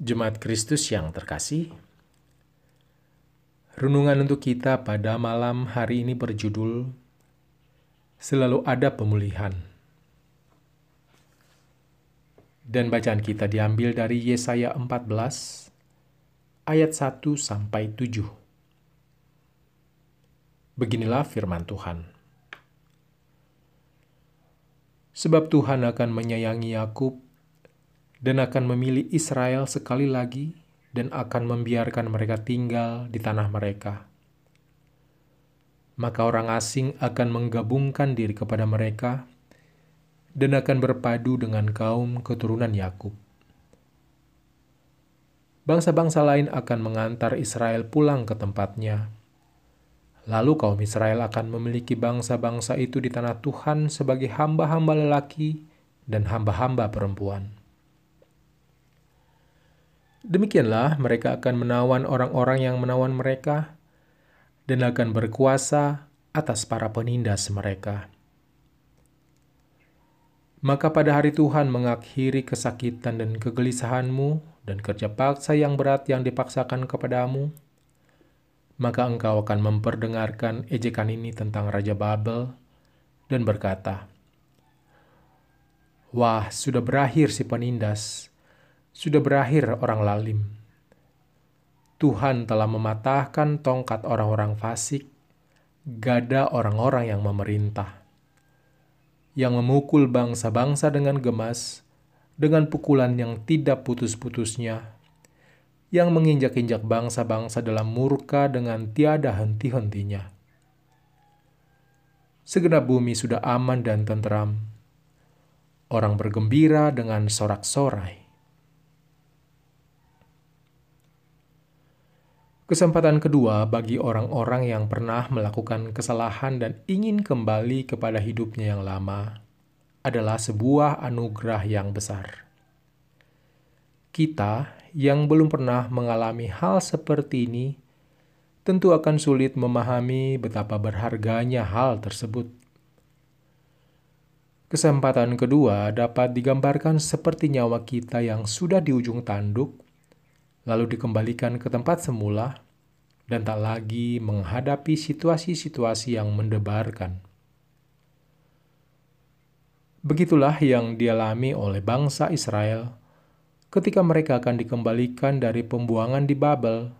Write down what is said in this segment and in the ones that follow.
Jemaat Kristus yang terkasih, renungan untuk kita pada malam hari ini berjudul Selalu Ada Pemulihan. Dan bacaan kita diambil dari Yesaya 14 ayat 1 sampai 7. Beginilah firman Tuhan. Sebab Tuhan akan menyayangi Yakub dan akan memilih Israel sekali lagi dan akan membiarkan mereka tinggal di tanah mereka. Maka orang asing akan menggabungkan diri kepada mereka dan akan berpadu dengan kaum keturunan Yakub. Bangsa-bangsa lain akan mengantar Israel pulang ke tempatnya. Lalu kaum Israel akan memiliki bangsa-bangsa itu di tanah Tuhan sebagai hamba-hamba lelaki dan hamba-hamba perempuan. Demikianlah mereka akan menawan orang-orang yang menawan mereka dan akan berkuasa atas para penindas mereka. Maka pada hari Tuhan mengakhiri kesakitan dan kegelisahanmu dan kerja paksa yang berat yang dipaksakan kepadamu, maka engkau akan memperdengarkan ejekan ini tentang Raja Babel dan berkata, Wah, sudah berakhir si penindas, sudah berakhir orang lalim. Tuhan telah mematahkan tongkat orang-orang fasik, gada orang-orang yang memerintah, yang memukul bangsa-bangsa dengan gemas, dengan pukulan yang tidak putus-putusnya, yang menginjak-injak bangsa-bangsa dalam murka dengan tiada henti-hentinya. Segenap bumi sudah aman dan tentram. Orang bergembira dengan sorak-sorai. Kesempatan kedua bagi orang-orang yang pernah melakukan kesalahan dan ingin kembali kepada hidupnya yang lama adalah sebuah anugerah yang besar. Kita yang belum pernah mengalami hal seperti ini tentu akan sulit memahami betapa berharganya hal tersebut. Kesempatan kedua dapat digambarkan seperti nyawa kita yang sudah di ujung tanduk lalu dikembalikan ke tempat semula, dan tak lagi menghadapi situasi-situasi yang mendebarkan. Begitulah yang dialami oleh bangsa Israel ketika mereka akan dikembalikan dari pembuangan di Babel.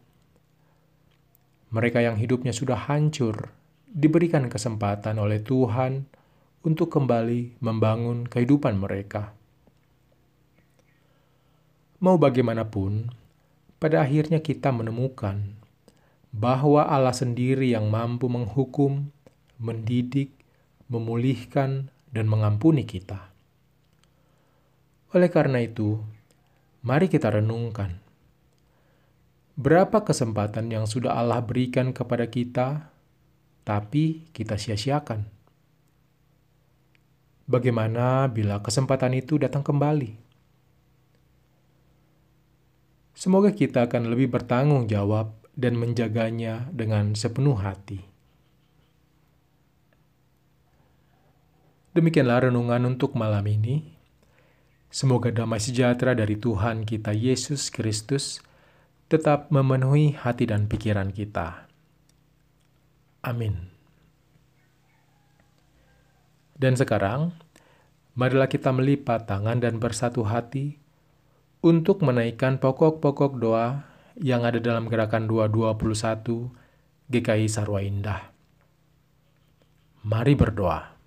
Mereka yang hidupnya sudah hancur diberikan kesempatan oleh Tuhan untuk kembali membangun kehidupan mereka. Mau bagaimanapun, pada akhirnya kita menemukan bahwa Allah sendiri yang mampu menghukum, mendidik, memulihkan, dan mengampuni kita. Oleh karena itu, mari kita renungkan. Berapa kesempatan yang sudah Allah berikan kepada kita, tapi kita sia-siakan? Bagaimana bila kesempatan itu datang kembali? Semoga kita akan lebih bertanggung jawab dan menjaganya dengan sepenuh hati. Demikianlah renungan untuk malam ini. Semoga damai sejahtera dari Tuhan kita Yesus Kristus tetap memenuhi hati dan pikiran kita. Amin. Dan sekarang, marilah kita melipat tangan dan bersatu hati untuk menaikkan pokok-pokok doa yang ada dalam gerakan 221 GKI Sarwa Indah. Mari berdoa.